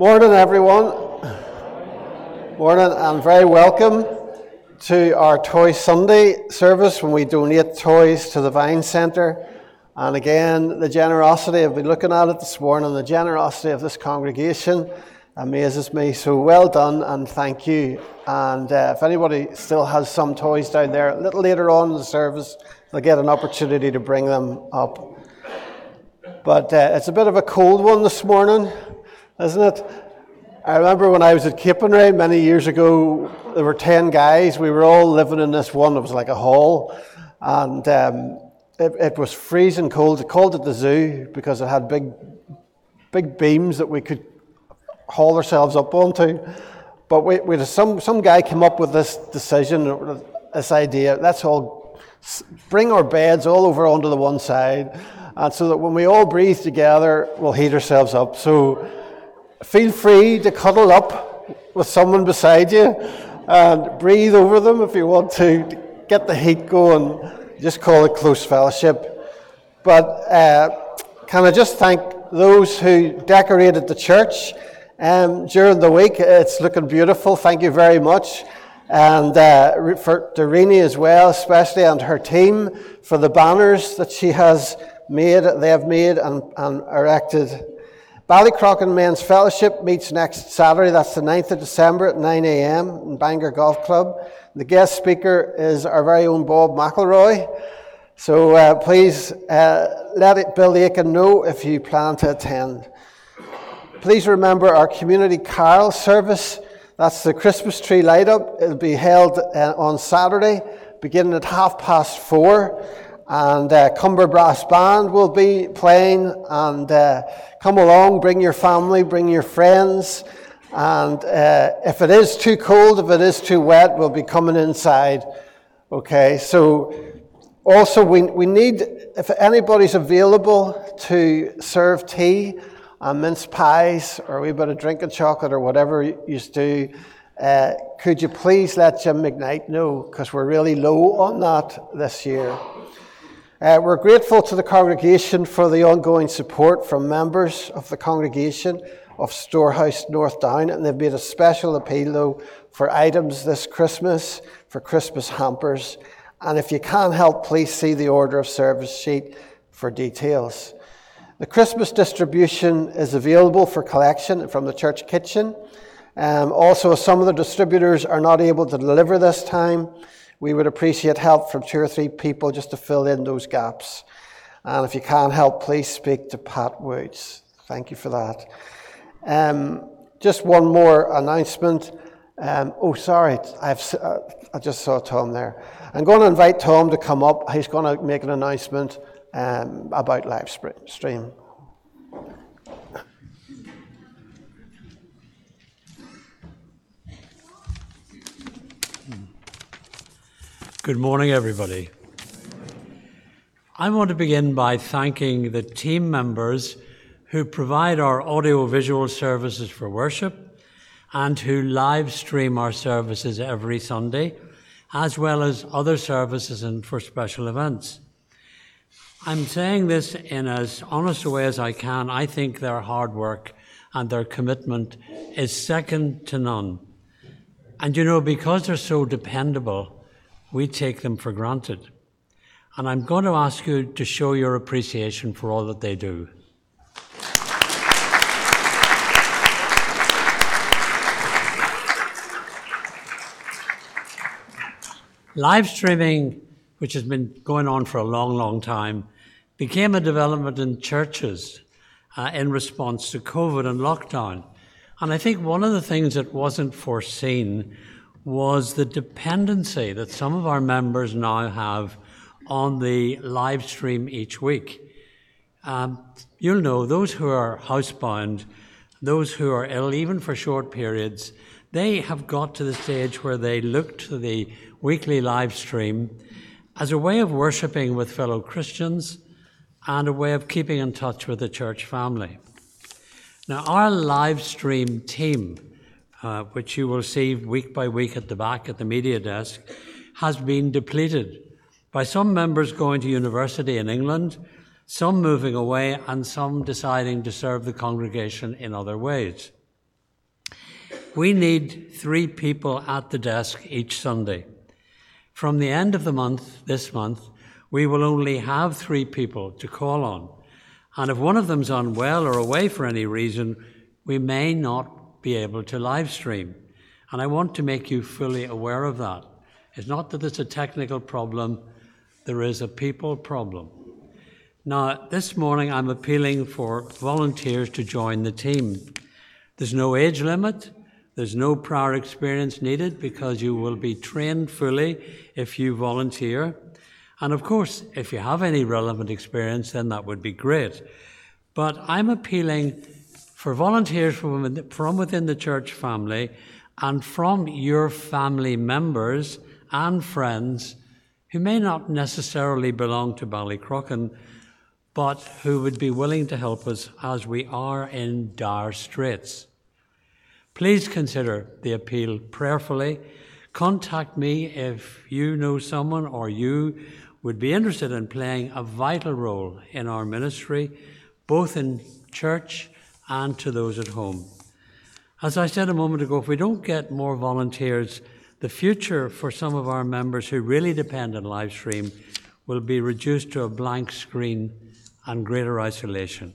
Morning, everyone. Morning, and very welcome to our Toy Sunday service when we donate toys to the Vine Centre. And again, the generosity, I've been looking at it this morning, the generosity of this congregation amazes me. So well done and thank you. And uh, if anybody still has some toys down there, a little later on in the service, they'll get an opportunity to bring them up. But uh, it's a bit of a cold one this morning isn't it? I remember when I was at Capernwray many years ago, there were 10 guys. We were all living in this one. It was like a hall. And um, it, it, was freezing cold. They called it the zoo because it had big, big beams that we could haul ourselves up onto. But we, we some, some guy came up with this decision, this idea. Let's all bring our beds all over onto the one side. And so that when we all breathe together, we'll heat ourselves up. So Feel free to cuddle up with someone beside you and breathe over them if you want to, get the heat going. Just call it close fellowship. But uh, can I just thank those who decorated the church um, during the week? It's looking beautiful. Thank you very much. And uh, for Doreen as well, especially, and her team for the banners that she has made, they have made and, and erected Ballycrochan Men's Fellowship meets next Saturday, that's the 9th of December at 9 a.m. in Bangor Golf Club. The guest speaker is our very own Bob McElroy. So uh, please uh, let it, Bill Aiken know if you plan to attend. Please remember our community carol service. That's the Christmas tree light up. It'll be held uh, on Saturday, beginning at half past four and uh, Cumber Brass Band will be playing. And uh, come along, bring your family, bring your friends. And uh, if it is too cold, if it is too wet, we'll be coming inside. Okay, so also we, we need, if anybody's available to serve tea and mince pies or a wee bit of drinking chocolate or whatever you do, uh, could you please let Jim McKnight know? Because we're really low on that this year. Uh, we're grateful to the congregation for the ongoing support from members of the congregation of Storehouse North Down, and they've made a special appeal, though, for items this Christmas, for Christmas hampers. And if you can help, please see the order of service sheet for details. The Christmas distribution is available for collection from the church kitchen. Um, also, some of the distributors are not able to deliver this time, we would appreciate help from two or three people just to fill in those gaps. And if you can't help, please speak to Pat Woods. Thank you for that. Um, just one more announcement. Um, oh, sorry, I've, uh, I just saw Tom there. I'm going to invite Tom to come up. He's going to make an announcement um, about live stream. Good morning, everybody. I want to begin by thanking the team members who provide our audiovisual services for worship and who live stream our services every Sunday, as well as other services and for special events. I'm saying this in as honest a way as I can. I think their hard work and their commitment is second to none. And you know, because they're so dependable, we take them for granted. And I'm going to ask you to show your appreciation for all that they do. Live streaming, which has been going on for a long, long time, became a development in churches uh, in response to COVID and lockdown. And I think one of the things that wasn't foreseen was the dependency that some of our members now have on the live stream each week. Um, you'll know those who are housebound those who are ill, even for short periods, they have got to the stage where they look to the weekly live stream as a way of worshipping with fellow Christians and a way of keeping in touch with the church family. Now, our live stream team, uh, which you will see week by week at the back at the media desk, has been depleted by some members going to university in England, some moving away, and some deciding to serve the congregation in other ways. We need three people at the desk each Sunday. From the end of the month, this month, we will only have three people to call on. And if one of them's unwell or away for any reason, we may not be able to live stream. And I want to make you fully aware of that. It's not that it's a technical problem, there is a people problem. Now, this morning I'm appealing for volunteers to join the team. There's no age limit, there's no prior experience needed because you will be trained fully if you volunteer. And of course, if you have any relevant experience, then that would be great. But I'm appealing for volunteers from, within the church family and from your family members and friends who may not necessarily belong to Ballycrochan, but who would be willing to help us as we are in dire straits. Please consider the appeal prayerfully. Contact me if you know someone or you would be interested in playing a vital role in our ministry, both in church and to those at home. As I said a moment ago, if we don't get more volunteers, the future for some of our members who really depend on live stream will be reduced to a blank screen and greater isolation.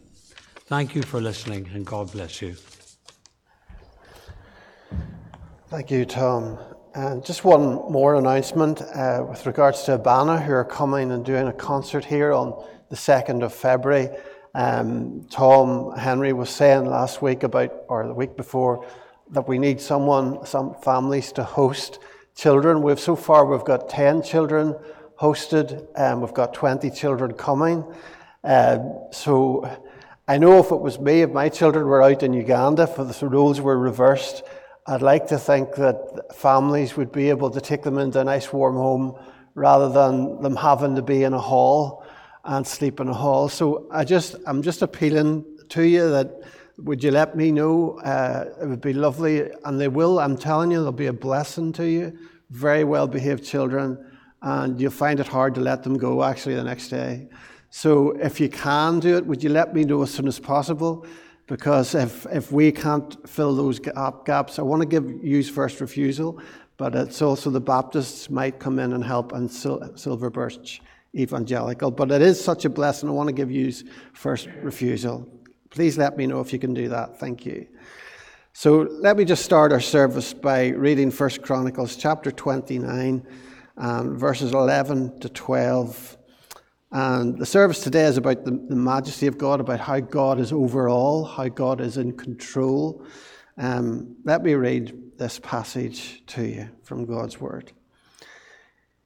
Thank you for listening, and God bless you. Thank you, Tom. And just one more announcement uh, with regards to Abaana, who are coming and doing a concert here on the 2nd of February. Um, Tom Henry was saying last week about, or the week before, that we need someone, some families to host children. We've so far we've got 10 children hosted, and we've got 20 children coming. Uh, so I know if it was me, if my children were out in Uganda, if the roles were reversed, I'd like to think that families would be able to take them into a nice warm home rather than them having to be in a hall and sleep in a hall. So I just, I'm just appealing to you that would you let me know? Uh, it would be lovely, and they will. I'm telling you, they'll be a blessing to you. Very well behaved children, and you'll find it hard to let them go actually the next day. So if you can do it, would you let me know as soon as possible? because if, if we can't fill those gap, gaps, I want to give use first refusal, but it's also the Baptists might come in and help and Sil- Silver Birch Evangelical. But it is such a blessing. I want to give use first refusal. Please let me know if you can do that. Thank you. So let me just start our service by reading First Chronicles chapter 29, um, verses 11 to 12. And the service today is about the, the, majesty of God, about how God is over all, how God is in control. Um, let me read this passage to you from God's Word.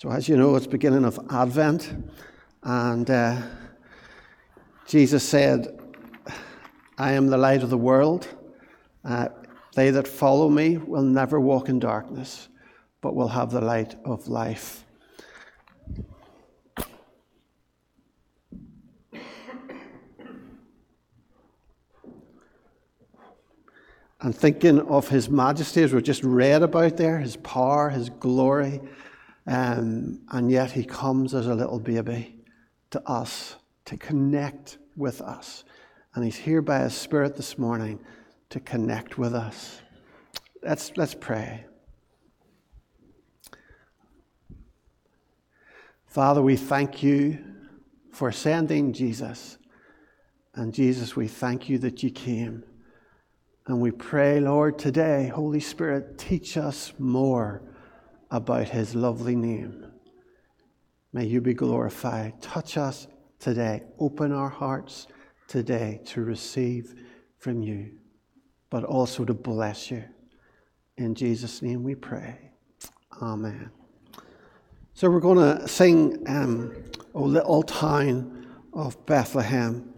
So, as you know, it's beginning of Advent, and uh, Jesus said, "I am the light of the world. Uh, they that follow me will never walk in darkness, but will have the light of life." and thinking of His majesty, as we just read about there, His power, His glory, um, and yet He comes as a little baby to us to connect with us. And He's here by His Spirit this morning to connect with us. Let's, let's pray. Father, we thank you for sending Jesus. And Jesus, we thank you that you came And we pray, Lord, today, Holy Spirit, teach us more about his lovely name. May you be glorified. Touch us today. Open our hearts today to receive from you, but also to bless you. In Jesus' name we pray. Amen. So we're going to sing um, O Little Town of Bethlehem.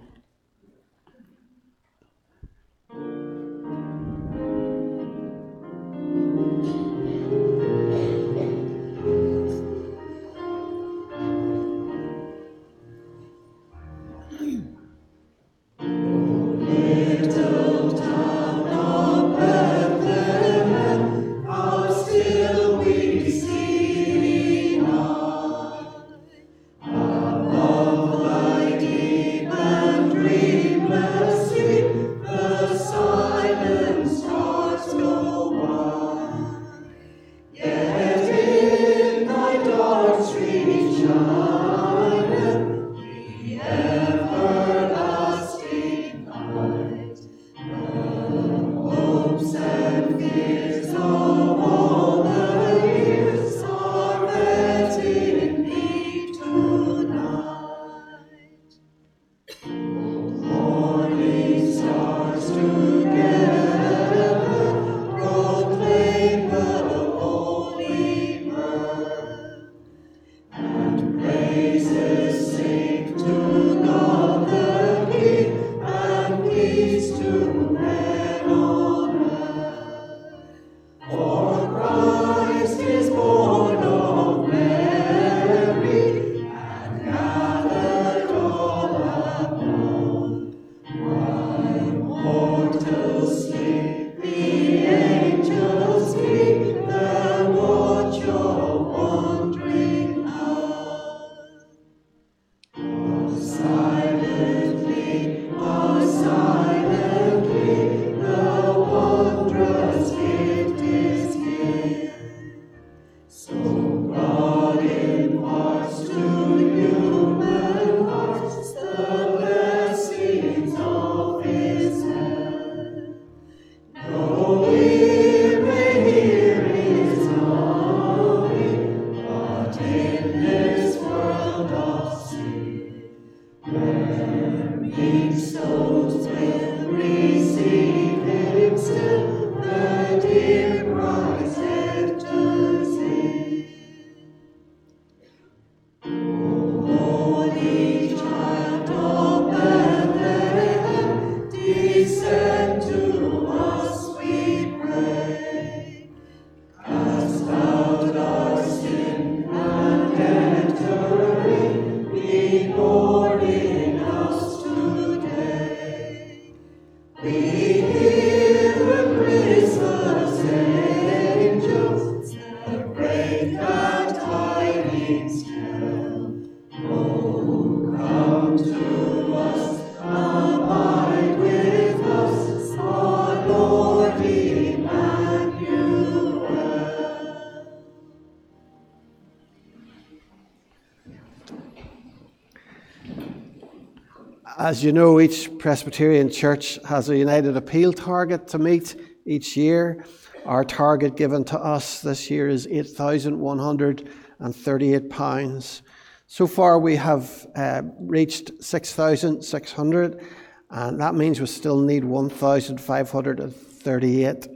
As you know, each Presbyterian church has a United Appeal target to meet each year. Our target given to us this year is £8,138. So far, we have uh, reached 6,600, and that means we still need 1,538.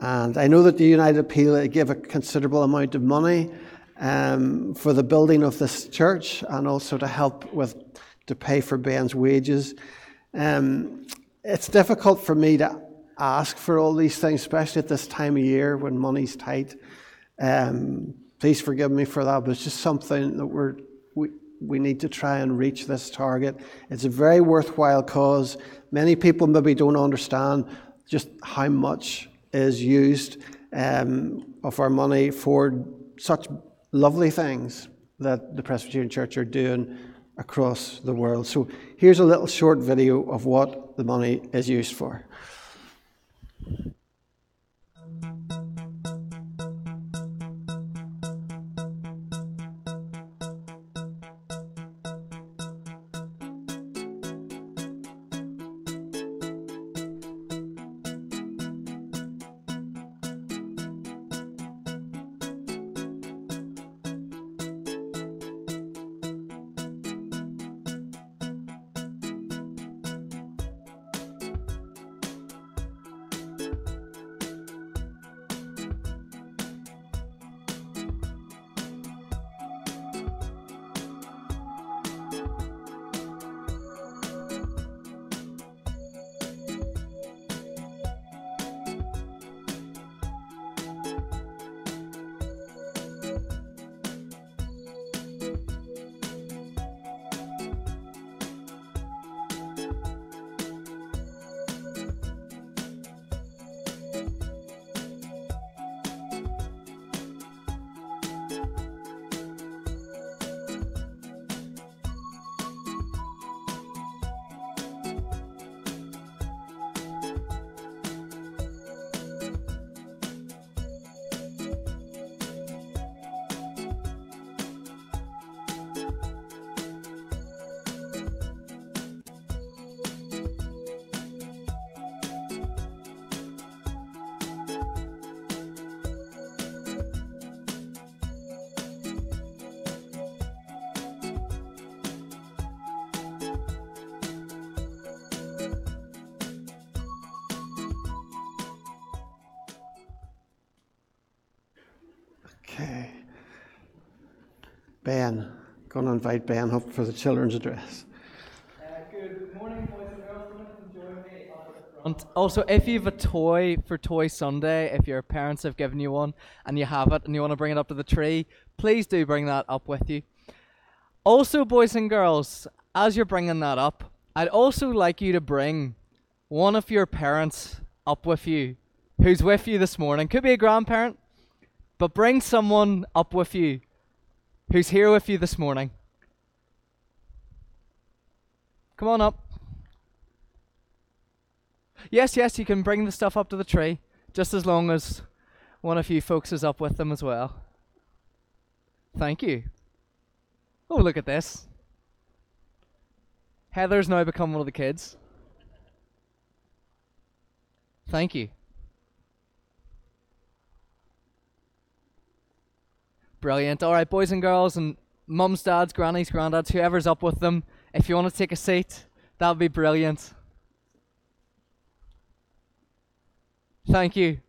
And I know that the United Appeal gave a considerable amount of money um, for the building of this church and also to help with to pay for Ben's wages. Um, it's difficult for me to ask for all these things, especially at this time of year when money's tight. Um, please forgive me for that, but it's just something that we're, we, we need to try and reach this target. It's a very worthwhile cause. Many people maybe don't understand just how much is used um, of our money for such lovely things that the Presbyterian Church are doing across the world. So here's a little short video of what the money is used for. Okay. Ben, going to invite Ben up for the children's address. good morning, boys and girls. And. Also, if you have a toy for Toy Sunday, if your parents have given you one and you have it and you want to bring it up to the tree, please do bring that up with you. Also, boys and girls, as you're bringing that up, I'd also like you to bring one of your parents up with you who's with you this morning. Could be a grandparent, but bring someone up with you who's here with you this morning. Come on up. Yes, yes, you can bring the stuff up to the tree, just as long as one of you folks is up with them as well. Thank you. Oh, look at this. Heather's now become one of the kids. Thank you. Brilliant. All right, boys and girls, and mums, dads, grannies, granddads, whoever's up with them, if you want to take a seat, that would be brilliant. Thank you.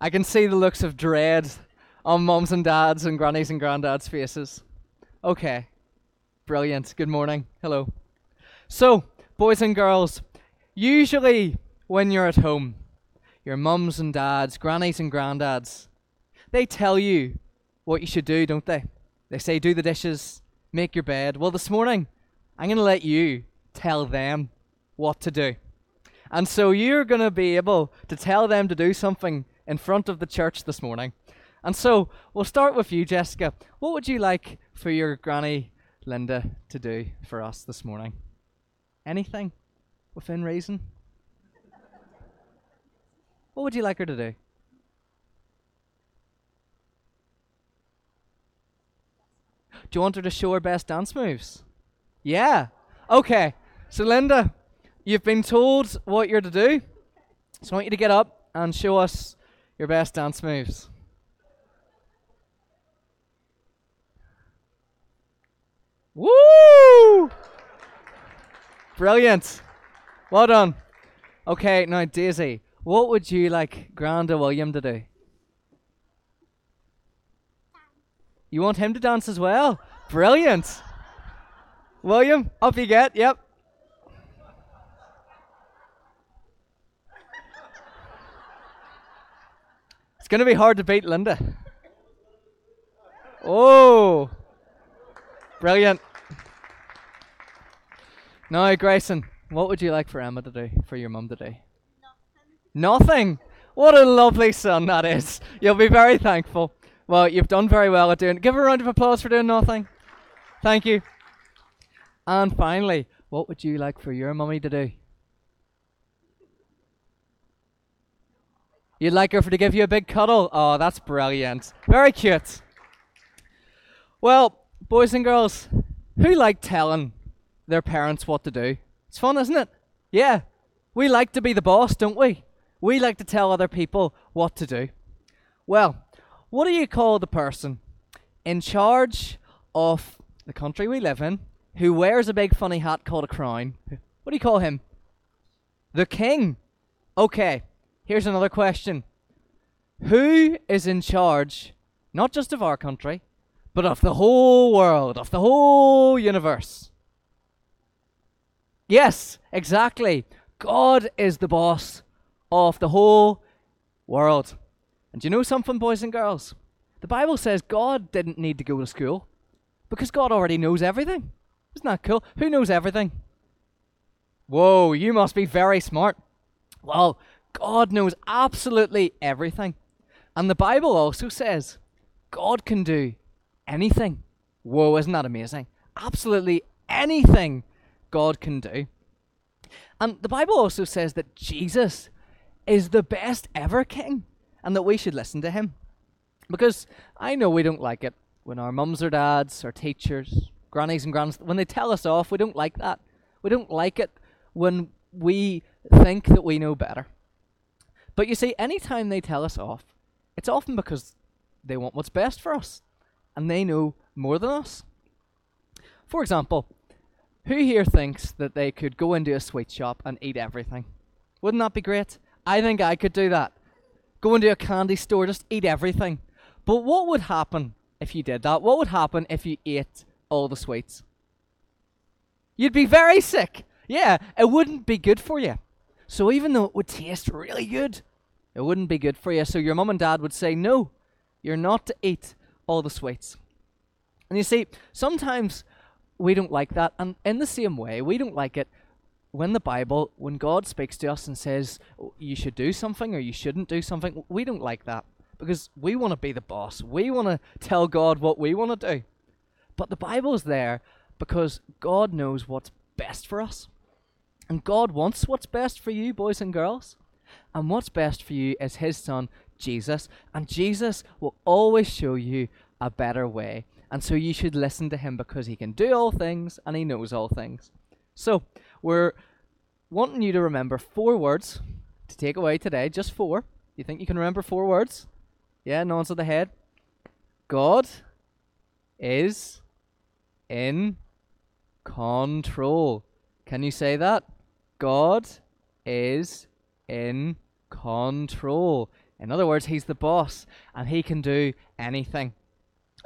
I can see the looks of dread on mums and dads and grannies and granddads' faces. Okay. Brilliant. Good morning. Hello. So, boys and girls, usually when you're at home, your mums and dads, grannies and granddads, they tell you what you should do, don't they? They say, do the dishes, make your bed. Well, this morning, I'm going to let you tell them what to do. And so you're going to be able to tell them to do something in front of the church this morning. And so we'll start with you, Jessica. What would you like for your granny Linda to do for us this morning? Anything within reason? What would you like her to do? Do you want her to show her best dance moves? Yeah. Okay. So, Linda, you've been told what you're to do. So, I want you to get up and show us your best dance moves. Woo! Brilliant. Well done. Okay, now, Daisy, what would you like Granda William to do? You want him to dance as well? Brilliant. William, up you get. Yep. It's going to be hard to beat Linda. Oh. Brilliant. Now, Grayson, what would you like for Emma to do, for your mum today? Nothing. Nothing? What a lovely son that is. You'll be very thankful. Well, you've done very well at doing Give her a round of applause for doing nothing. Thank you. And finally, what would you like for your mummy to do? You'd like her for to give you a big cuddle? Oh, that's brilliant. Very cute. Well, boys and girls, who like telling their parents what to do? It's fun, isn't it? Yeah. We like to be the boss, don't we? We like to tell other people what to do. Well, what do you call the person in charge of the country we live in who wears a big funny hat called a crown? What do you call him? The king. Okay, here's another question. Who is in charge not just of our country, but of the whole world, of the whole universe? Yes, exactly. God is the boss of the whole world. And you know something, boys and girls? The Bible says God didn't need to go to school because God already knows everything. Isn't that cool? Who knows everything? Whoa, you must be very smart. Well, God knows absolutely everything. And the Bible also says God can do anything. Whoa, isn't that amazing? Absolutely anything God can do. And the Bible also says that Jesus is the best ever king and that we should listen to him. Because I know we don't like it when our mums or dads or teachers, grannies and grands, when they tell us off, we don't like that. We don't like it when we think that we know better. But you see, anytime they tell us off, it's often because they want what's best for us and they know more than us. For example, who here thinks that they could go into a sweet shop and eat everything? Wouldn't that be great? I think I could do that. Go into a candy store, just eat everything. But what would happen if you did that? What would happen if you ate all the sweets? You'd be very sick. Yeah, it wouldn't be good for you. So even though it would taste really good, it wouldn't be good for you. So your mum and dad would say, no, you're not to eat all the sweets. And you see, sometimes we don't like that. And in the same way, we don't like it when the Bible, when God speaks to us and says you should do something or you shouldn't do something, we don't like that because we want to be the boss. We want to tell God what we want to do. But the Bible's there because God knows what's best for us. And God wants what's best for you, boys and girls. And what's best for you is His Son, Jesus. And Jesus will always show you a better way. And so you should listen to Him because He can do all things and He knows all things. So we're wanting you to remember four words to take away today, just four. You think you can remember four words? Yeah, nods of the head. God is in control. Can you say that? God is in control. In other words, He's the boss and He can do anything.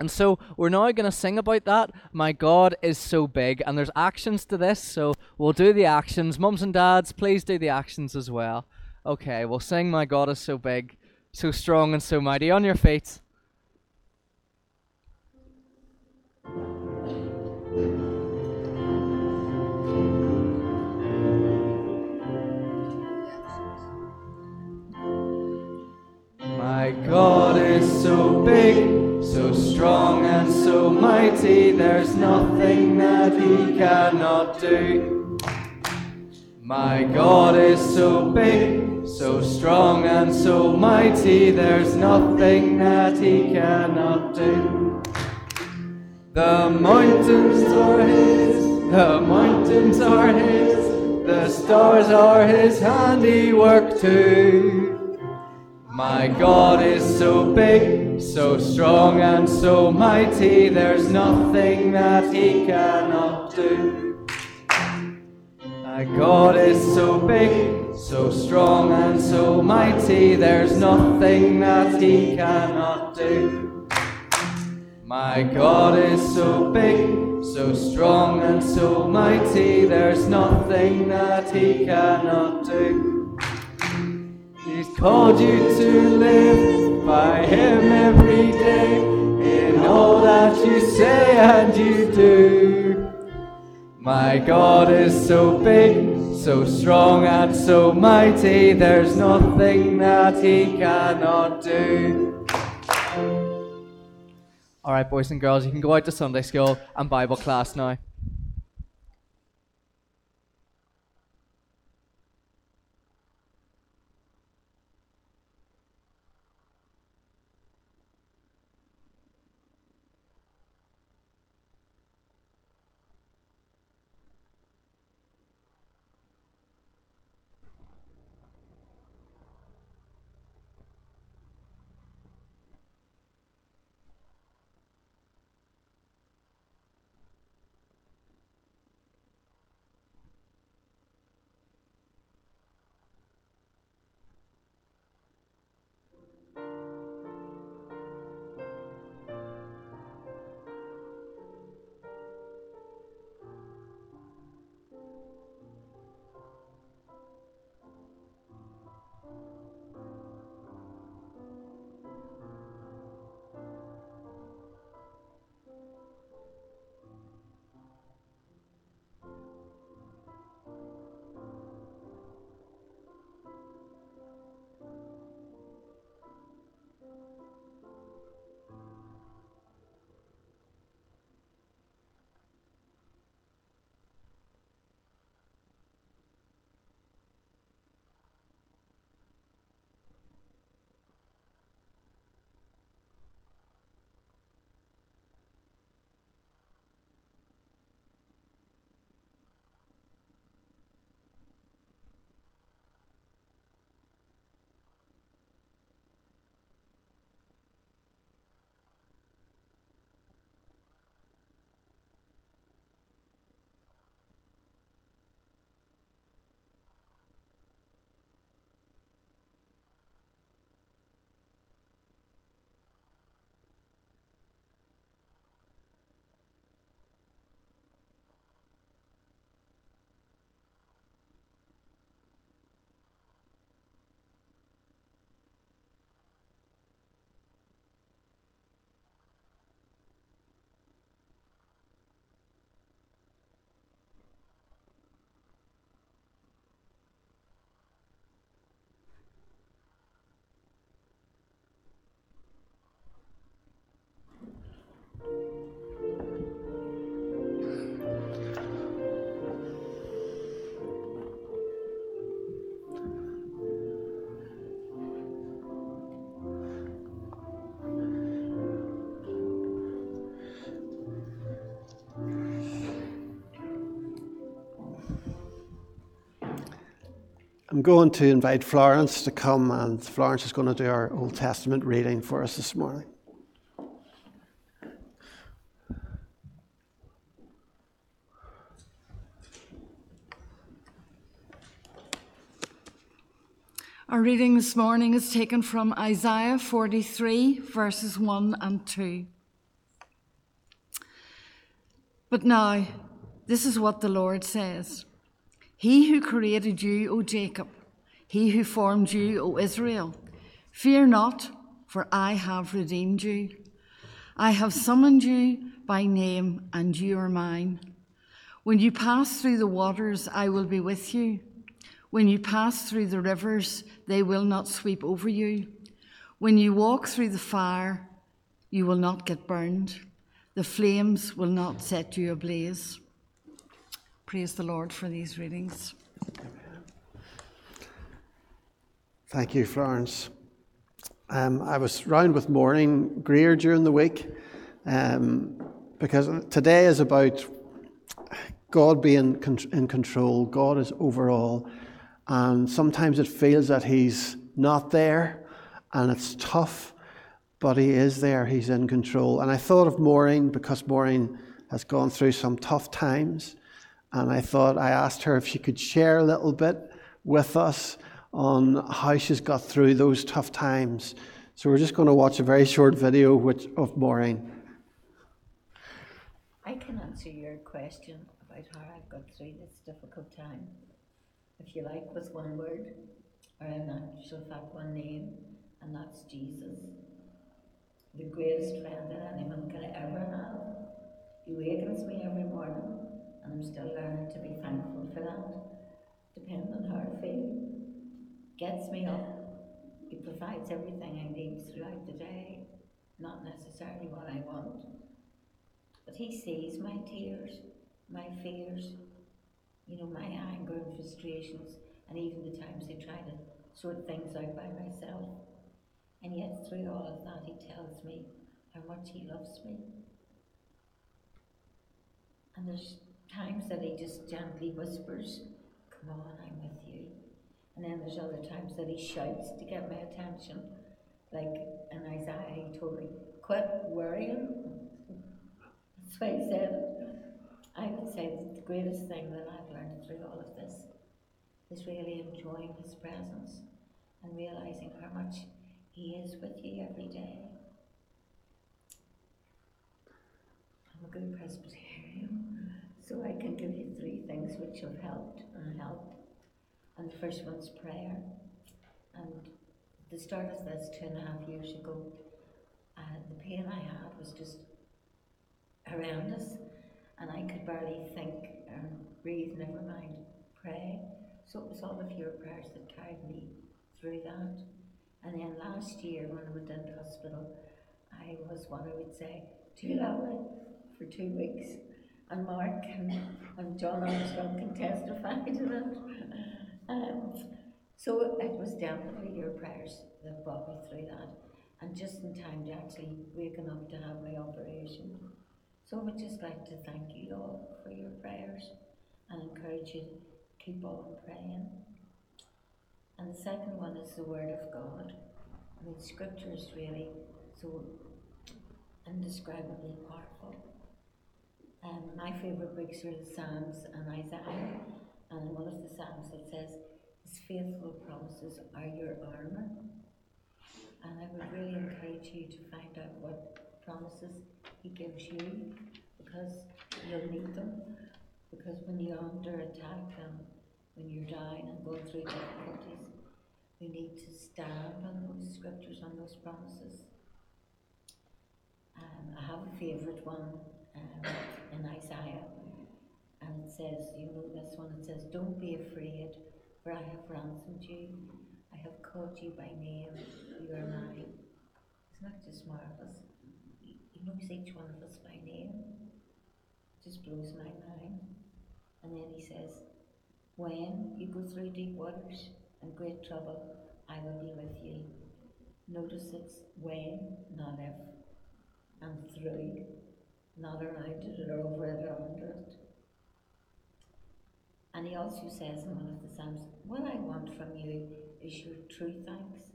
And so we're now going to sing about that. My God is so big, and there's actions to this, so we'll do the actions. Mums and dads, please do the actions as well. Okay, we'll sing My God is so big, so strong, and so mighty. On your feet. My God is so big, strong, and so mighty, there's nothing that He cannot do. My God is so big, so strong, and so mighty, there's nothing that He cannot do. The mountains are His, the mountains are His, the stars are His handiwork too. My God is so big, so strong, and so mighty, there's nothing that He cannot do. My God is so big, so strong, and so mighty, there's nothing that He cannot do. My God is so big, so strong, and so mighty, there's nothing that He cannot do. Called you to live by Him every day in all that you say and you do. My God is so big, so strong, and so mighty, there's nothing that He cannot do. All right, boys and girls, you can go out to Sunday school and Bible class now. I'm going to invite Florence to come, and Florence is going to do our Old Testament reading for us this morning. Our reading this morning is taken from Isaiah 43, verses 1 and 2. But now, this is what the Lord says He who created you, O Jacob, he who formed you, O Israel, fear not, for I have redeemed you. I have summoned you by name, and you are mine. When you pass through the waters, I will be with you. When you pass through the rivers, they will not sweep over you. When you walk through the fire, you will not get burned. The flames will not set you ablaze. Praise the Lord for these readings. Thank you, Florence. Um, I was round with Maureen Greer during the week um, because today is about God being in control, God is overall. And sometimes it feels that He's not there and it's tough, but He is there, He's in control. And I thought of Maureen because Maureen has gone through some tough times. And I thought I asked her if she could share a little bit with us on how she's got through those tough times. So we're just going to watch a very short video which, of Maureen. I can answer your question about how I've got through this difficult time if you like, with one word, or in actual fact, one name, and that's Jesus. The greatest friend that anyone could ever have. He wakens me every morning, and I'm still learning to be thankful for that, depending on how I feel. Gets me up. He provides everything I need throughout the day, not necessarily what I want. But he sees my tears, my fears, you know, my anger and frustrations, and even the times I try to sort things out by myself. And yet, through all of that, he tells me how much he loves me. And there's times that he just gently whispers, Come on, I'm with you. And then there's other times that he shouts to get my attention. Like in Isaiah, he told me, Quit worrying. That's why he said I would say that the greatest thing that I've learned through all of this is really enjoying His presence and realizing how much He is with you every day. I'm a good Presbyterian, so I can give you three things which have helped and helped. And the first one's prayer. And the start of this two and a half years ago, uh, the pain I had was just horrendous and I could barely think and breathe, never mind pray. So it was all of your prayers that carried me through that. And then last year, when I went into hospital, I was what I would say too lonely for two weeks. And Mark and, and John Armstrong can testify to that. Um, so it was definitely your prayers that brought me through that. And just in time to actually waking up to have my operation. So I would just like to thank you all for your prayers and encourage you to keep on praying. And the second one is the Word of God. I mean, Scripture is really so indescribably powerful. Um, my favourite books are the Psalms and Isaiah. And in one of the Psalms it says, His faithful promises are your armour. And I would really encourage you to find out what promises he gives you because you'll need them. Because when you're under attack and when you're dying and going through difficulties, we need to stand on those scriptures, on those promises. Um, I have a favourite one um, in Isaiah, and it says, you know, this one, it says, Don't be afraid, for I have ransomed you. I have called you by name, you are mine. Isn't that just marvellous? He knows each one of us by name. Just blows my mind. And then he says, When you go through deep waters and great trouble, I will be with you. Notice it's when, not if, and through, not around it or over it or under it. And he also says in one of the Psalms, What I want from you is your true thanks.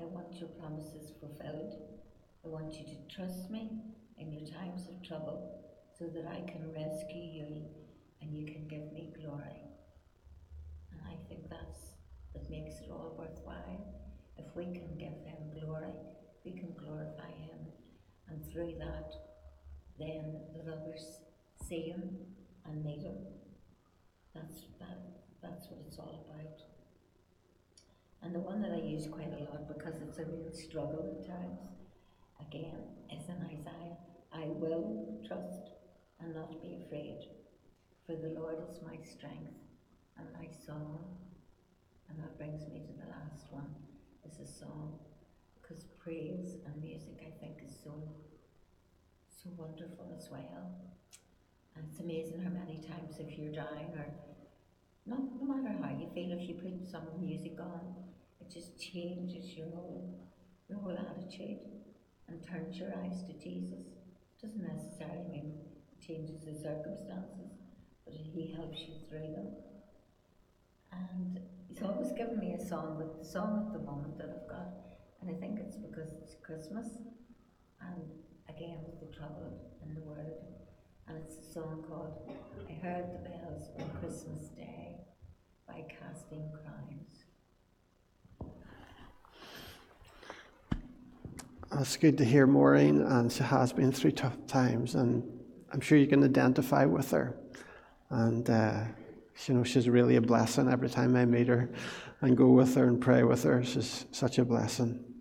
I want your promises fulfilled. I want you to trust me in your times of trouble so that I can rescue you and you can give me glory. And I think that's what makes it all worthwhile. If we can give him glory, we can glorify him. And through that, then the see him and him. That's that that's what it's all about. And the one that I use quite a lot because it's a real struggle at times, again, is in Isaiah. I will trust and not be afraid, for the Lord is my strength and my song. And that brings me to the last one, is a song. Because praise and music I think is so so wonderful as well. And it's amazing how many times if you're down or no, no matter how you feel, if you put some music on, it just changes your whole your whole attitude and turns your eyes to Jesus. It doesn't necessarily mean it changes the circumstances, but he helps you through them. And he's always given me a song, but the song at the moment that I've got, and I think it's because it's Christmas, and again with the trouble in the world, and it's a song called I Heard the Bells on Christmas Day by Casting Crowns. It's good to hear Maureen, and she has been through tough times, and I'm sure you can identify with her. And uh, you know, she's really a blessing every time I meet her and go with her and pray with her. She's such a blessing.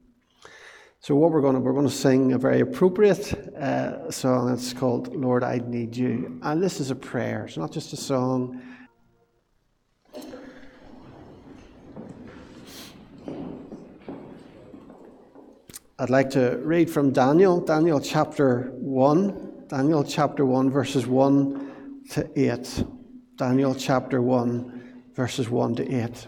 So what we're going to we're going to sing a very appropriate uh, song. It's called "Lord, I Need You," and this is a prayer. It's not just a song. I'd like to read from Daniel, Daniel chapter 1, Daniel chapter 1, verses 1 to 8. Daniel chapter 1, verses 1 to 8.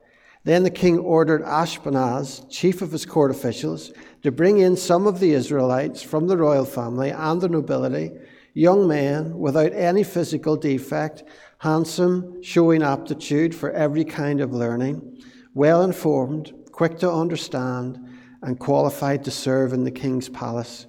Then the king ordered Ashpenaz, chief of his court officials, to bring in some of the Israelites from the royal family and the nobility, young men without any physical defect, handsome, showing aptitude for every kind of learning, well informed, quick to understand, and qualified to serve in the king's palace.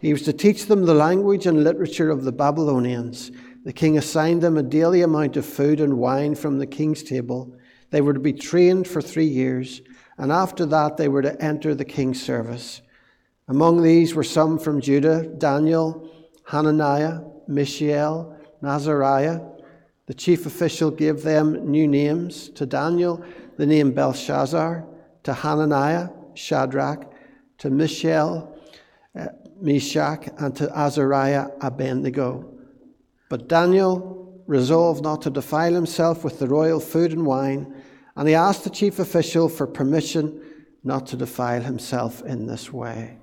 He was to teach them the language and literature of the Babylonians. The king assigned them a daily amount of food and wine from the king's table. They were to be trained for three years, and after that they were to enter the king's service. Among these were some from Judah Daniel, Hananiah, Mishael, and Azariah. The chief official gave them new names. To Daniel, the name Belshazzar. To Hananiah, Shadrach. To Mishael, uh, Meshach, and to Azariah, Abednego. But Daniel resolved not to defile himself with the royal food and wine, and he asked the chief official for permission not to defile himself in this way.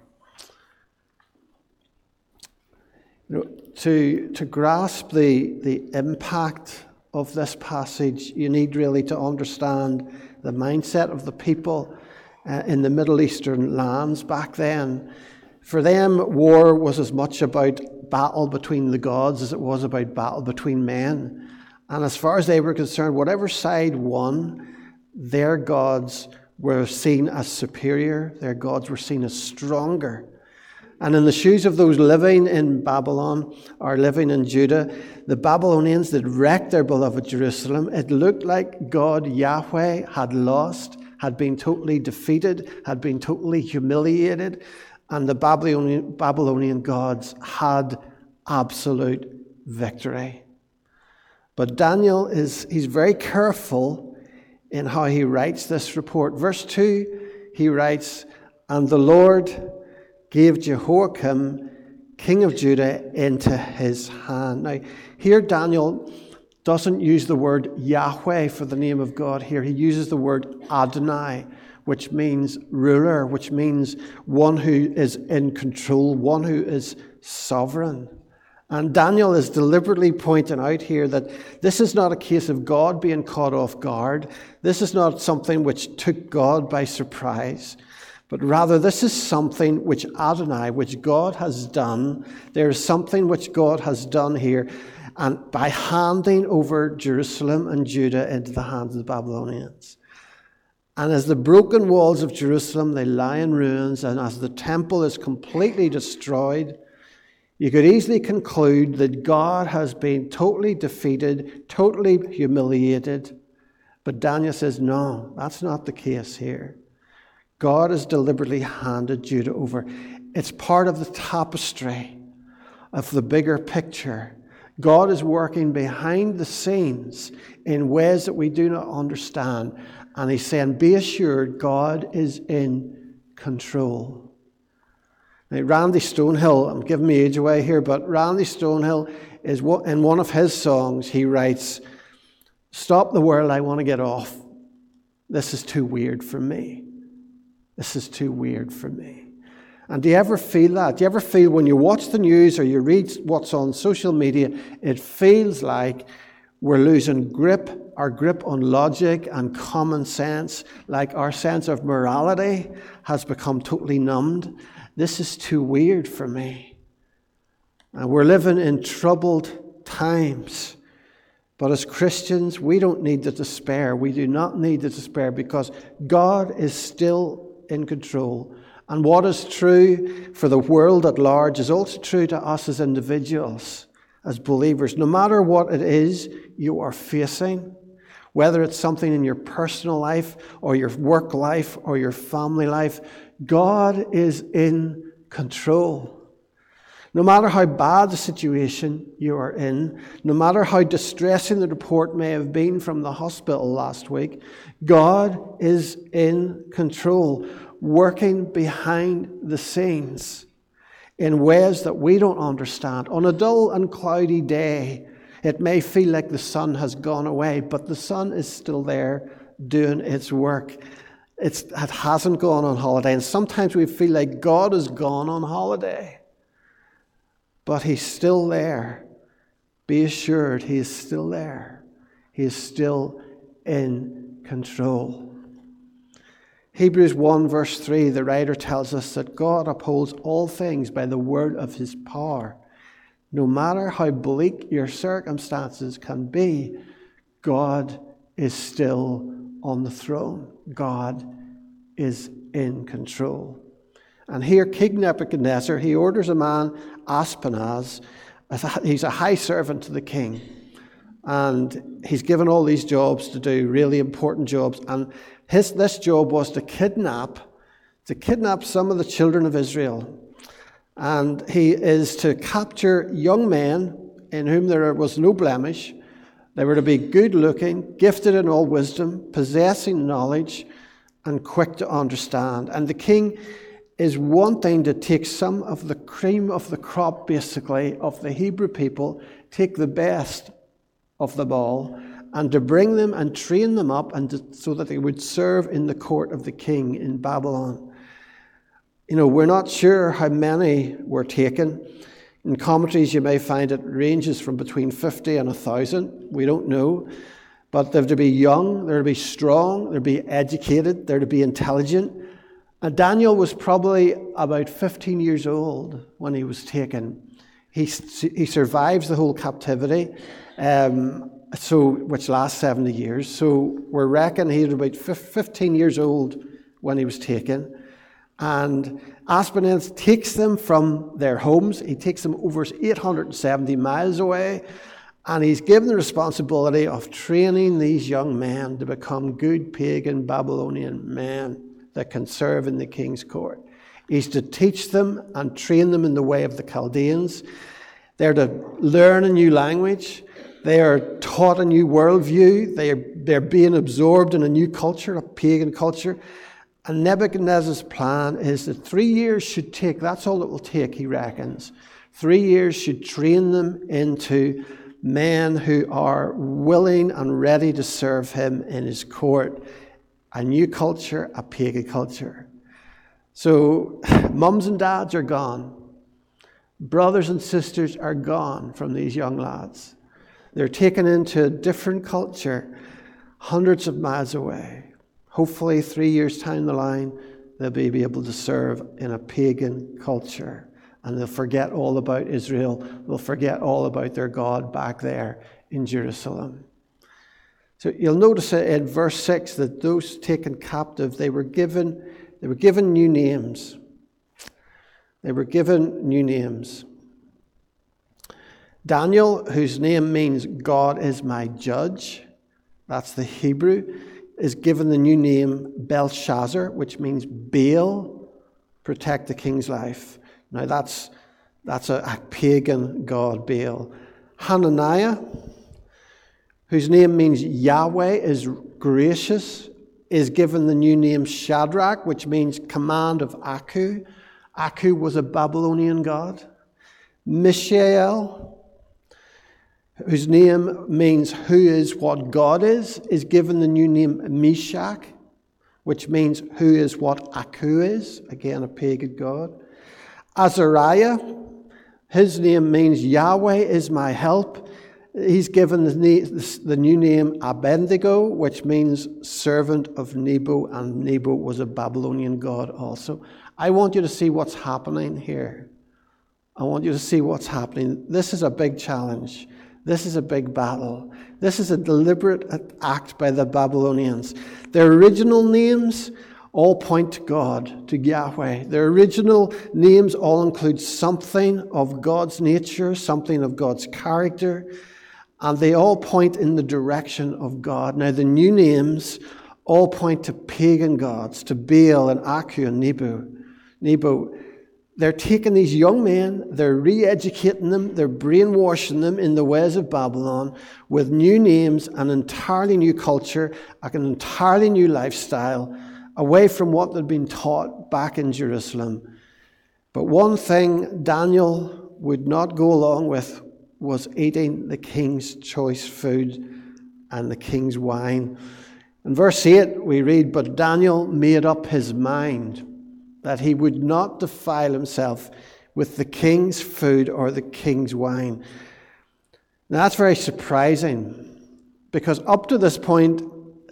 You know, to, to grasp the, the impact of this passage, you need really to understand the mindset of the people uh, in the Middle Eastern lands back then. For them, war was as much about battle between the gods as it was about battle between men. And as far as they were concerned, whatever side won, their gods were seen as superior, their gods were seen as stronger. And in the shoes of those living in Babylon or living in Judah, the Babylonians that wrecked their beloved Jerusalem, it looked like God, Yahweh, had lost, had been totally defeated, had been totally humiliated, and the Babylonian, gods had absolute victory. But Daniel is he's very careful in how he writes this report. Verse 2, he writes, And the Lord gave Jehoiakim, king of Judah, into his hand. Now, here Daniel doesn't use the word Yahweh for the name of God here. He uses the word Adonai, which means ruler, which means one who is in control, one who is sovereign. And Daniel is deliberately pointing out here that this is not a case of God being caught off guard. This is not something which took God by surprise, but rather this is something which Adonai, which God has done. There is something which God has done here, and by handing over Jerusalem and Judah into the hands of the Babylonians. And as the broken walls of Jerusalem they lie in ruins, and as the temple is completely destroyed, you could easily conclude that God has been totally defeated, totally humiliated. But Daniel says, no, that's not the case here. God has deliberately handed Judah over. It's part of the tapestry of the bigger picture. God is working behind the scenes in ways that we do not understand. And he's saying, Be assured, God is in control. Now, Randy Stonehill, I'm giving my age away here, but Randy Stonehill is what, in one of his songs, he writes, Stop the world, I want to get off. This is too weird for me. This is too weird for me. And do you ever feel that? Do you ever feel when you watch the news or you read what's on social media, it feels like we're losing grip, our grip on logic and common sense, like our sense of morality has become totally numbed. This is too weird for me. And we're living in troubled times. But as Christians, we don't need to despair. We do not need to despair because God is still in control. And what is true for the world at large is also true to us as individuals, as believers. No matter what it is you are facing, whether it's something in your personal life or your work life or your family life, God is in control. No matter how bad the situation you are in, no matter how distressing the report may have been from the hospital last week, God is in control, working behind the scenes in ways that we don't understand. On a dull and cloudy day, it may feel like the sun has gone away, but the sun is still there doing its work. It's, it hasn't gone on holiday. And sometimes we feel like God has gone on holiday. But He's still there. Be assured, He is still there. He is still in control. Hebrews 1, verse 3, the writer tells us that God upholds all things by the word of His power. No matter how bleak your circumstances can be, God is still on the throne. God is in control. And here, King Nebuchadnezzar, he orders a man, Ashpenaz, he's a high servant to the king. And he's given all these jobs to do, really important jobs. And his, this job was to kidnap, to kidnap some of the children of Israel. And he is to capture young men in whom there was no blemish, they were to be good looking, gifted in all wisdom, possessing knowledge, and quick to understand. And the king is wanting to take some of the cream of the crop, basically, of the Hebrew people, take the best of them all, and to bring them and train them up and to, so that they would serve in the court of the king in Babylon. You know, we're not sure how many were taken. In commentaries, you may find it ranges from between 50 and 1,000. We don't know. But they're to be young, they're to be strong, they're to be educated, they're to be intelligent. And Daniel was probably about 15 years old when he was taken. He, he survives the whole captivity, um, so, which lasts 70 years. So we reckon he was about 15 years old when he was taken. And Ashpenaz takes them from their homes. He takes them over 870 miles away. And he's given the responsibility of training these young men to become good pagan Babylonian men that can serve in the king's court. He's to teach them and train them in the way of the Chaldeans. They're to learn a new language. They are taught a new worldview. They are, they're being absorbed in a new culture, a pagan culture. And Nebuchadnezzar's plan is that three years should take, that's all it will take, he reckons. Three years should train them into men who are willing and ready to serve him in his court a new culture, a pagan culture. So, mums and dads are gone. Brothers and sisters are gone from these young lads. They're taken into a different culture, hundreds of miles away. Hopefully, three years' time the line, they'll be able to serve in a pagan culture. And they'll forget all about Israel. They'll forget all about their God back there in Jerusalem. So you'll notice in verse 6 that those taken captive, they were given, they were given new names. They were given new names. Daniel, whose name means God is my judge, that's the Hebrew, is given the new name Belshazzar, which means Baal, protect the king's life. Now that's, that's a, a pagan god, Baal. Hananiah, whose name means Yahweh is gracious, is given the new name Shadrach, which means command of Aku. Aku was a Babylonian god. Mishael, whose name means who is what God is, is given the new name Meshach, which means who is what Aku is, again a pagan god. Azariah, his name means Yahweh is my help. He's given the, new name Abednego, which means servant of Nebo, and Nebo was a Babylonian god also. I want you to see what's happening here. I want you to see what's happening. This is a big challenge. This is a big battle. This is a deliberate act by the Babylonians. Their original names all point to God, to Yahweh. Their original names all include something of God's nature, something of God's character, and they all point in the direction of God. Now, the new names all point to pagan gods, to Baal and Aku and Nebo. They're taking these young men, they're re educating them, they're brainwashing them in the ways of Babylon with new names, an entirely new culture, an entirely new lifestyle, away from what they'd been taught back in Jerusalem. But one thing Daniel would not go along with was eating the king's choice food and the king's wine. In verse 8, we read, But Daniel made up his mind that he would not defile himself with the king's food or the king's wine. Now, that's very surprising because up to this point,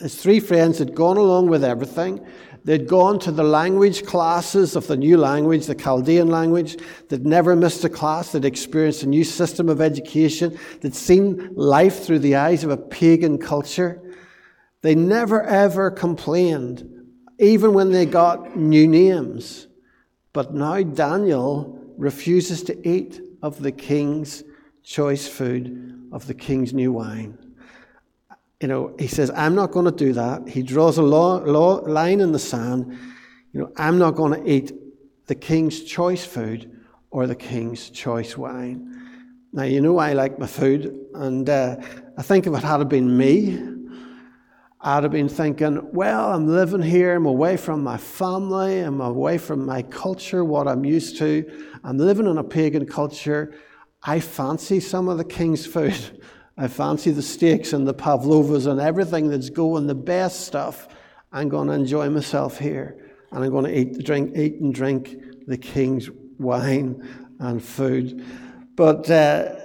his three friends had gone along with everything. They'd gone to the language classes of the new language, the Chaldean language. They'd never missed a class. They'd experienced a new system of education. They'd seen life through the eyes of a pagan culture. They never ever complained even when they got new names. But now Daniel refuses to eat of the king's choice food, of the king's new wine. You know, he says, I'm not going to do that. He draws a law, law, line in the sand. You know, I'm not going to eat the king's choice food or the king's choice wine. Now, you know, I like my food, and uh, I think if it had been me, I'd have been thinking, well, I'm living here, I'm away from my family, I'm away from my culture, what I'm used to. I'm living in a pagan culture. I fancy some of the king's food. I fancy the steaks and the pavlovas and everything that's going, the best stuff. I'm going to enjoy myself here. And I'm going to eat, drink, eat and drink the king's wine and food. But uh,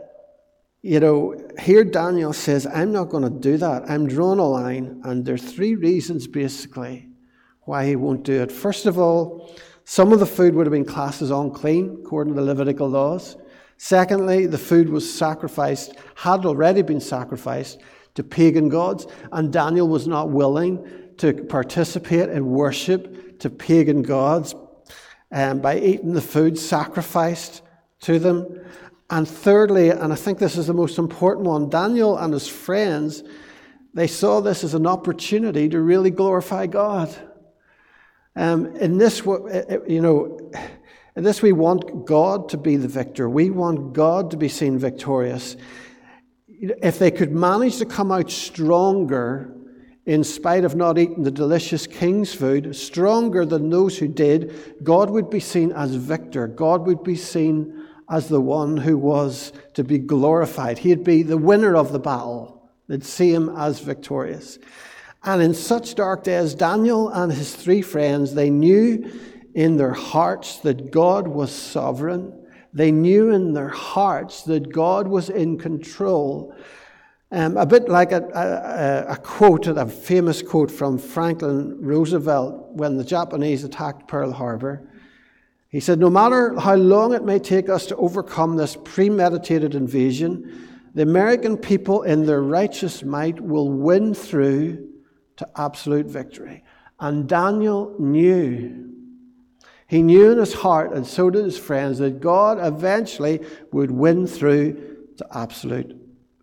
you know, here Daniel says, I'm not going to do that. I'm drawing a line, and there's three reasons basically why he won't do it. First of all, some of the food would have been classed as unclean according to the Levitical laws. Secondly, the food was sacrificed, had already been sacrificed to pagan gods, and Daniel was not willing to participate in worship to pagan gods um, by eating the food sacrificed to them. And thirdly, and I think this is the most important one, Daniel and his friends, they saw this as an opportunity to really glorify God. Um, in this, you know, in this we want God to be the victor. We want God to be seen victorious. If they could manage to come out stronger in spite of not eating the delicious king's food, stronger than those who did, God would be seen as victor. God would be seen as the one who was to be glorified. He'd be the winner of the battle. They'd see him as victorious. And in such dark days, Daniel and his three friends, they knew in their hearts that God was sovereign. They knew in their hearts that God was in control. Um, a bit like a, a, a, quote, a famous quote from Franklin Roosevelt when the Japanese attacked Pearl Harbor. He said, No matter how long it may take us to overcome this premeditated invasion, the American people, in their righteous might, will win through to absolute victory. And Daniel knew. He knew in his heart, and so did his friends, that God eventually would win through to absolute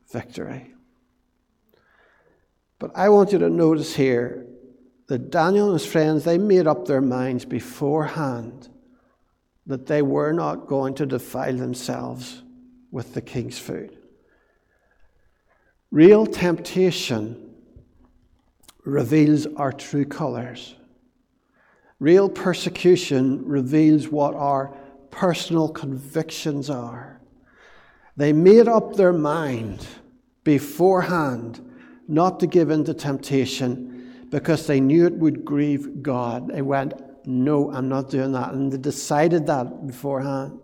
victory. But I want you to notice here that Daniel and his friends, they made up their minds beforehand that they were not going to defile themselves with the king's food. Real temptation reveals our true colors. Real persecution reveals what our personal convictions are. They made up their mind beforehand not to give in to temptation because they knew it would grieve God. They went, No, I'm not doing that. And they decided that beforehand.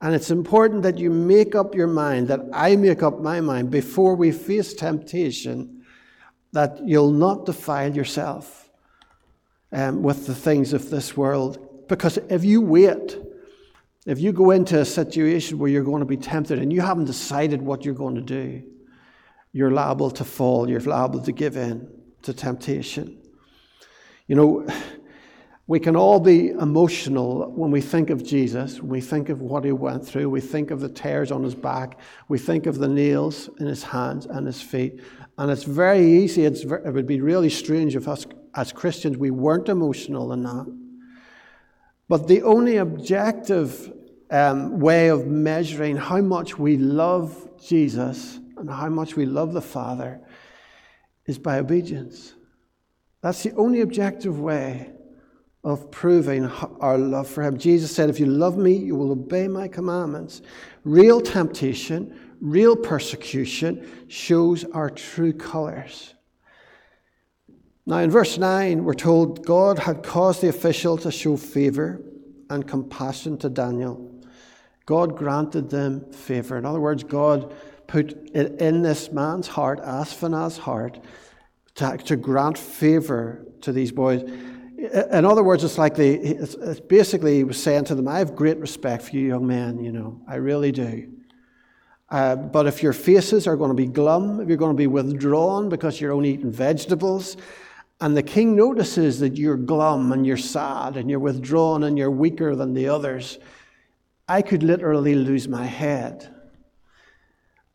And it's important that you make up your mind, that I make up my mind before we face temptation, that you'll not defile yourself um, with the things of this world. Because if you wait, if you go into a situation where you're going to be tempted and you haven't decided what you're going to do, you're liable to fall, you're liable to give in to temptation. You know, we can all be emotional when we think of Jesus, when we think of what he went through, we think of the tears on his back, we think of the nails in his hands and his feet. And it's very easy, it's it would be really strange if us as Christians we weren't emotional in that. But the only objective um, way of measuring how much we love Jesus and how much we love the Father is by obedience. That's the only objective way of proving our love for Him. Jesus said, If you love me, you will obey my commandments. Real temptation, real persecution shows our true colors. Now, in verse 9, we're told God had caused the official to show favor and compassion to Daniel. God granted them favor. In other words, God put it in this man's heart, Asaphan's heart, to, to grant favor to these boys. In other words, it's like the, it's, basically he was saying to them, I have great respect for you young men, you know, I really do. Uh, but if your faces are going to be glum, if you're going to be withdrawn because you're only eating vegetables, and the king notices that you're glum and you're sad and you're withdrawn and you're weaker than the others, I could literally lose my head.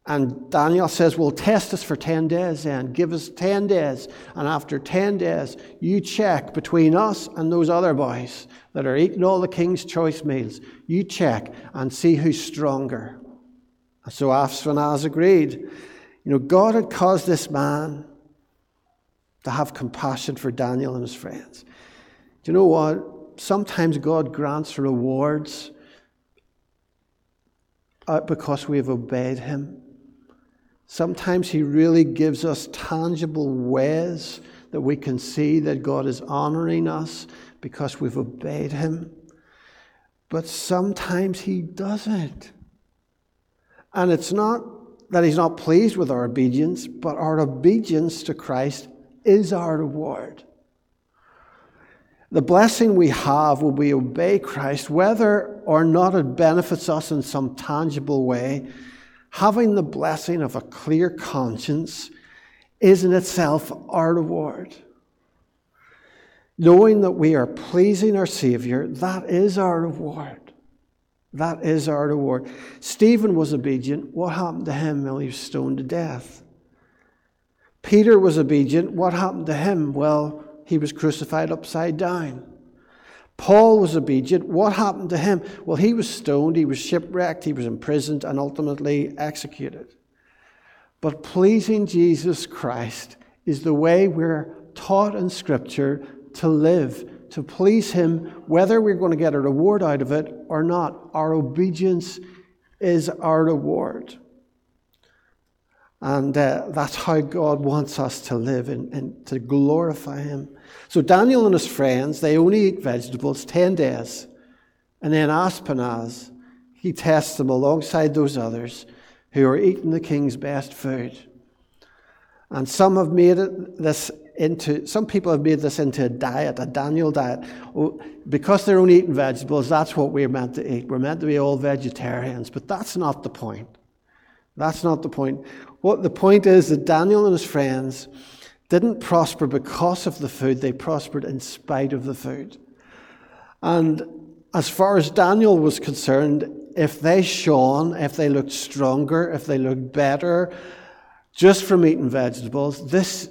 And Daniel says, Well, test us for 10 days then. Give us 10 days. And after 10 days, you check between us and those other boys that are eating all the king's choice meals. You check and see who's stronger. And So Ashpenaz agreed. You know, God had caused this man to have compassion for Daniel and his friends. Do you know what? Sometimes God grants rewards uh, because we have obeyed him. Sometimes He really gives us tangible ways that we can see that God is honoring us because we've obeyed Him. But sometimes He doesn't. And it's not that He's not pleased with our obedience, but our obedience to Christ is our reward. The blessing we have when we obey Christ, whether or not it benefits us in some tangible way, having the blessing of a clear conscience is in itself our reward. Knowing that we are pleasing our Savior, that is our reward. That is our reward. Stephen was obedient. What happened to him? Well, he was stoned to death. Peter was obedient. What happened to him? Well, he was crucified upside down. Paul was obedient. What happened to him? Well, he was stoned, he was shipwrecked, he was imprisoned, and ultimately executed. But pleasing Jesus Christ is the way we're taught in Scripture to live, to please Him, whether we're going to get a reward out of it or not. Our obedience is our reward. And uh, that's how God wants us to live and, and to glorify Him. So Daniel and his friends, they only eat vegetables 10 days. And then Ashpenaz, he tests them alongside those others who are eating the king's best food. And some have made it this into, some people have made this into a diet, a Daniel diet. Oh, because they're only eating vegetables, that's what we're meant to eat. We're meant to be all vegetarians. But that's not the point. That's not the point. What the point is that Daniel and his friends didn't prosper because of the food, they prospered in spite of the food. And as far as Daniel was concerned, if they shone, if they looked stronger, if they looked better, just from eating vegetables, this,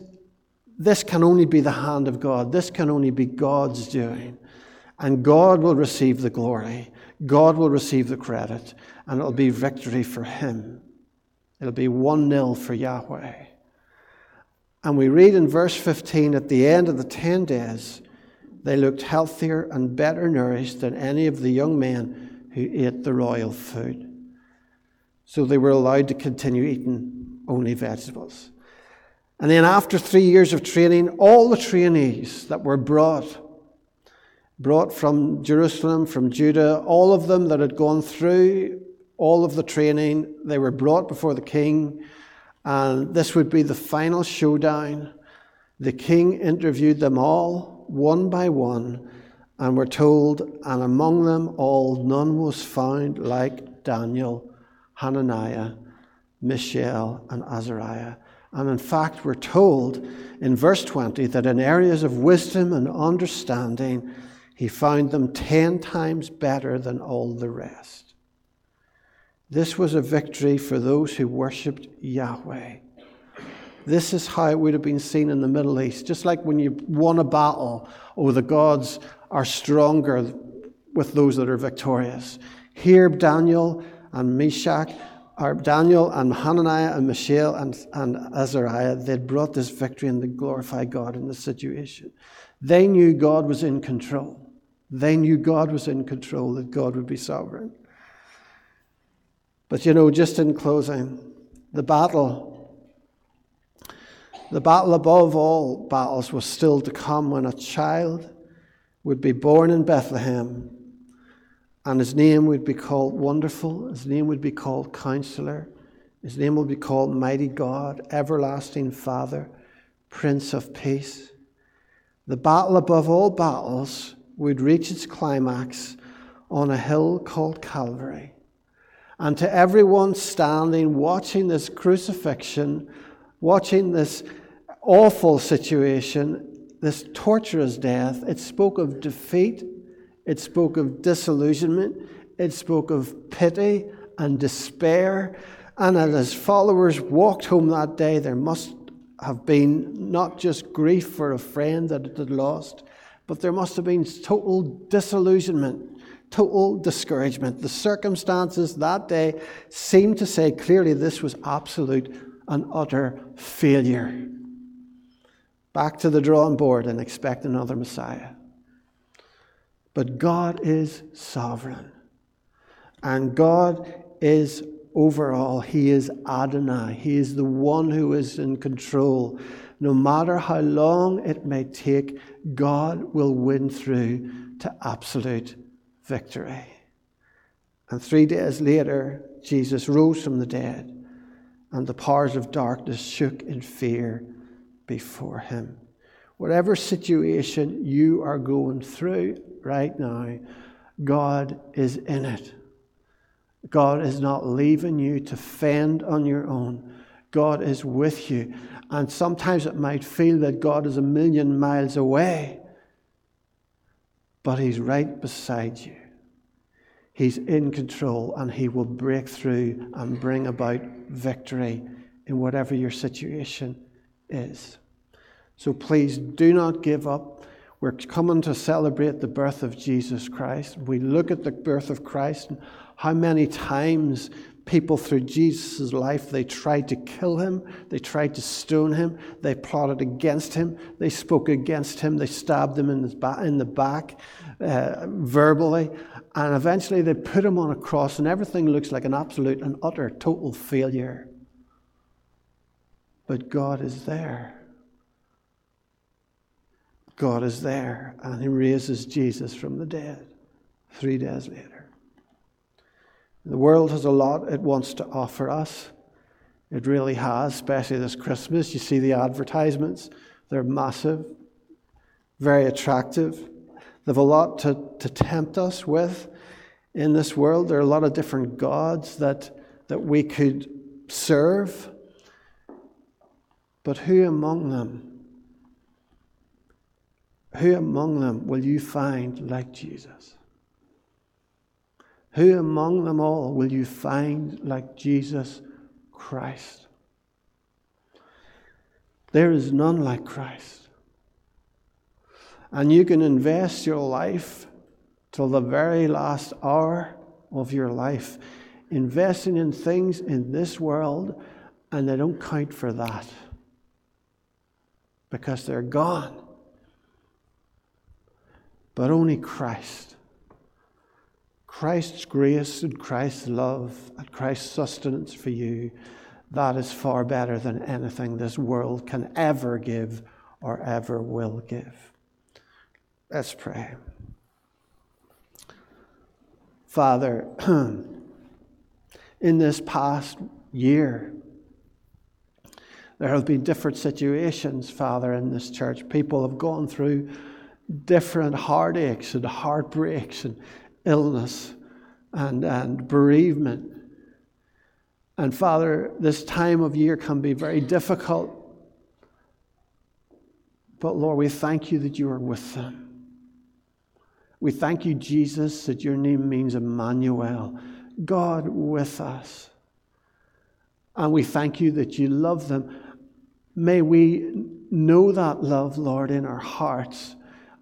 this can only be the hand of God. This can only be God's doing. And God will receive the glory. God will receive the credit. And it'll be victory for Him. It'll be 1 0 for Yahweh. And we read in verse 15 at the end of the 10 days, they looked healthier and better nourished than any of the young men who ate the royal food. So they were allowed to continue eating only vegetables. And then, after three years of training, all the trainees that were brought, brought from Jerusalem, from Judah, all of them that had gone through all of the training, they were brought before the king. And this would be the final showdown. The king interviewed them all, one by one, and we're told, and among them all, none was found like Daniel, Hananiah, Mishael, and Azariah. And in fact, we're told in verse 20 that in areas of wisdom and understanding, he found them ten times better than all the rest. This was a victory for those who worshipped Yahweh. This is how it would have been seen in the Middle East. Just like when you won a battle, oh, the gods are stronger with those that are victorious. Here, Daniel and Meshach, or Daniel and Hananiah and Mishael and, and Azariah, they'd brought this victory and they glorified God in the situation. They knew God was in control. They knew God was in control, that God would be sovereign. But you know, just in closing, the battle, the battle above all battles was still to come when a child would be born in Bethlehem and his name would be called Wonderful, his name would be called Counselor, his name would be called Mighty God, Everlasting Father, Prince of Peace. The battle above all battles would reach its climax on a hill called Calvary. And to everyone standing, watching this crucifixion, watching this awful situation, this torturous death, it spoke of defeat, it spoke of disillusionment, it spoke of pity and despair. And as his followers walked home that day, there must have been not just grief for a friend that it had lost, but there must have been total disillusionment total discouragement. The circumstances that day seemed to say clearly this was absolute and utter failure. Back to the drawing board and expect another Messiah. But God is sovereign. And God is over all. He is Adonai. He is the one who is in control. No matter how long it may take, God will win through to absolute victory. And three days later, Jesus rose from the dead, and the powers of darkness shook in fear before him. Whatever situation you are going through right now, God is in it. God is not leaving you to fend on your own. God is with you. And sometimes it might feel that God is a million miles away but He's right beside you. He's in control and He will break through and bring about victory in whatever your situation is. So please do not give up. We're coming to celebrate the birth of Jesus Christ. We look at the birth of Christ and how many times people through Jesus' life, they tried to kill him, they tried to stone him, they plotted against him, they spoke against him, they stabbed him in, in the back uh, verbally, and eventually they put him on a cross, and everything looks like an absolute and utter total failure. But God is there. God is there, and He raises Jesus from the dead three days later. The world has a lot it wants to offer us. It really has, especially this Christmas. You see the advertisements, they're massive, very attractive. They have a lot to, to tempt us with in this world. There are a lot of different gods that, that we could serve. But who among them, who among them will you find like Jesus? Who among them all will you find like Jesus Christ? There is none like Christ. And you can invest your life till the very last hour of your life, investing in things in this world, and they don't count for that because they're gone. But only Christ. Christ's grace and Christ's love and Christ's sustenance for you, that is far better than anything this world can ever give or ever will give. Let's pray. Father, in this past year, there have been different situations, Father, in this church. People have gone through different heartaches and heartbreaks and illness and, and bereavement. And Father, this time of year can be very difficult. But Lord, we thank you that you are with them. We thank you, Jesus, that your name means Emmanuel, God with us. And we thank you that you love them. May we know that love, Lord, in our hearts.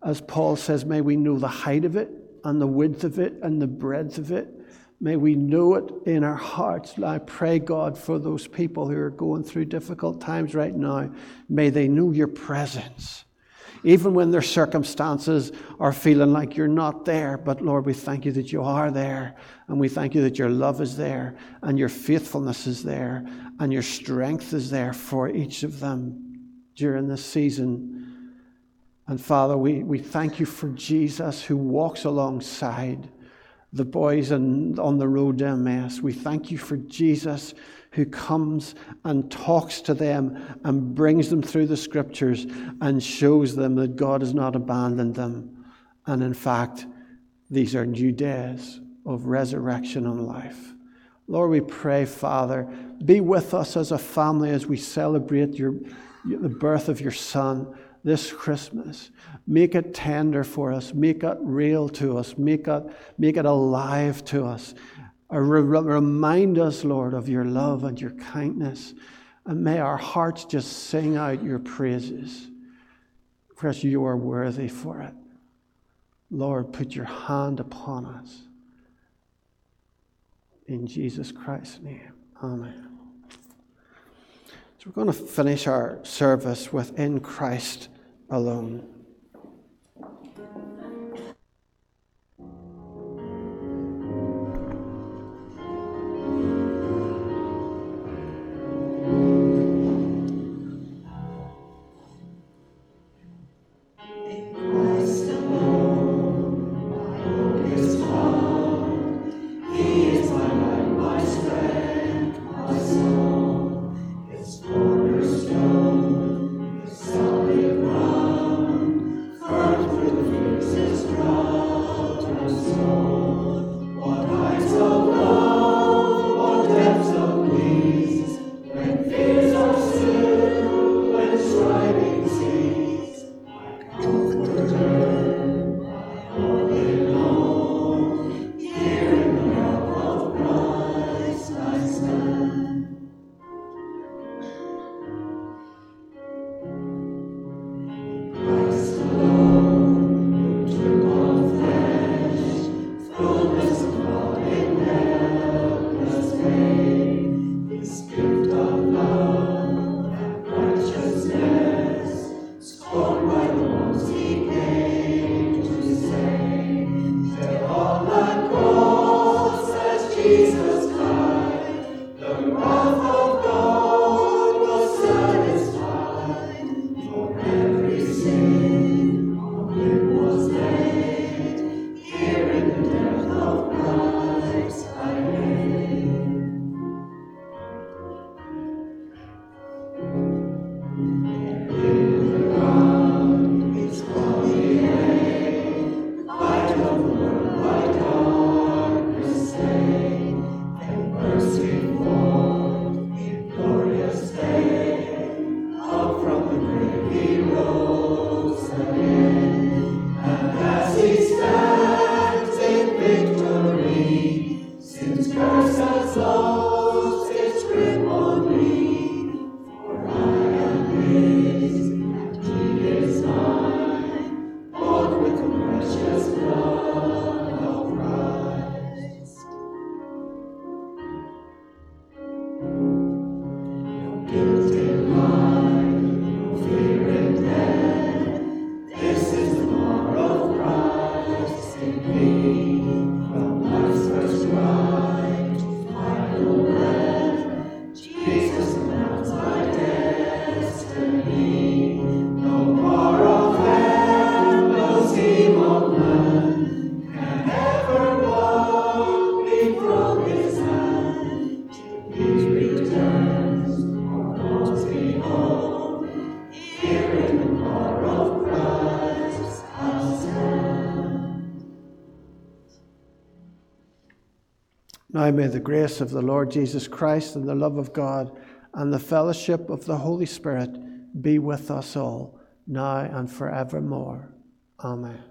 As Paul says, may we know the height of it and the width of it and the breadth of it. May we know it in our hearts. I pray, God, for those people who are going through difficult times right now. May they know your presence even when their circumstances are feeling like you're not there. But Lord, we thank you that you are there. And we thank you that your love is there, and your faithfulness is there, and your strength is there for each of them during this season. And Father, we, we thank you for Jesus who walks alongside the boys on, on the road to Emmaus. We thank you for Jesus who comes and talks to them and brings them through the scriptures and shows them that God has not abandoned them. And in fact, these are new days of resurrection and life. Lord, we pray, Father, be with us as a family as we celebrate your, the birth of your Son this Christmas. Make it tender for us. Make it real to us. Make it, make it alive to us. Remind us, Lord, of your love and your kindness. And may our hearts just sing out your praises, because you are worthy for it. Lord, put your hand upon us. In Jesus Christ's name. Amen. So we're going to finish our service with In Christ alone. Now may the grace of the Lord Jesus Christ and the love of God and the fellowship of the Holy Spirit be with us all, now and forevermore. Amen.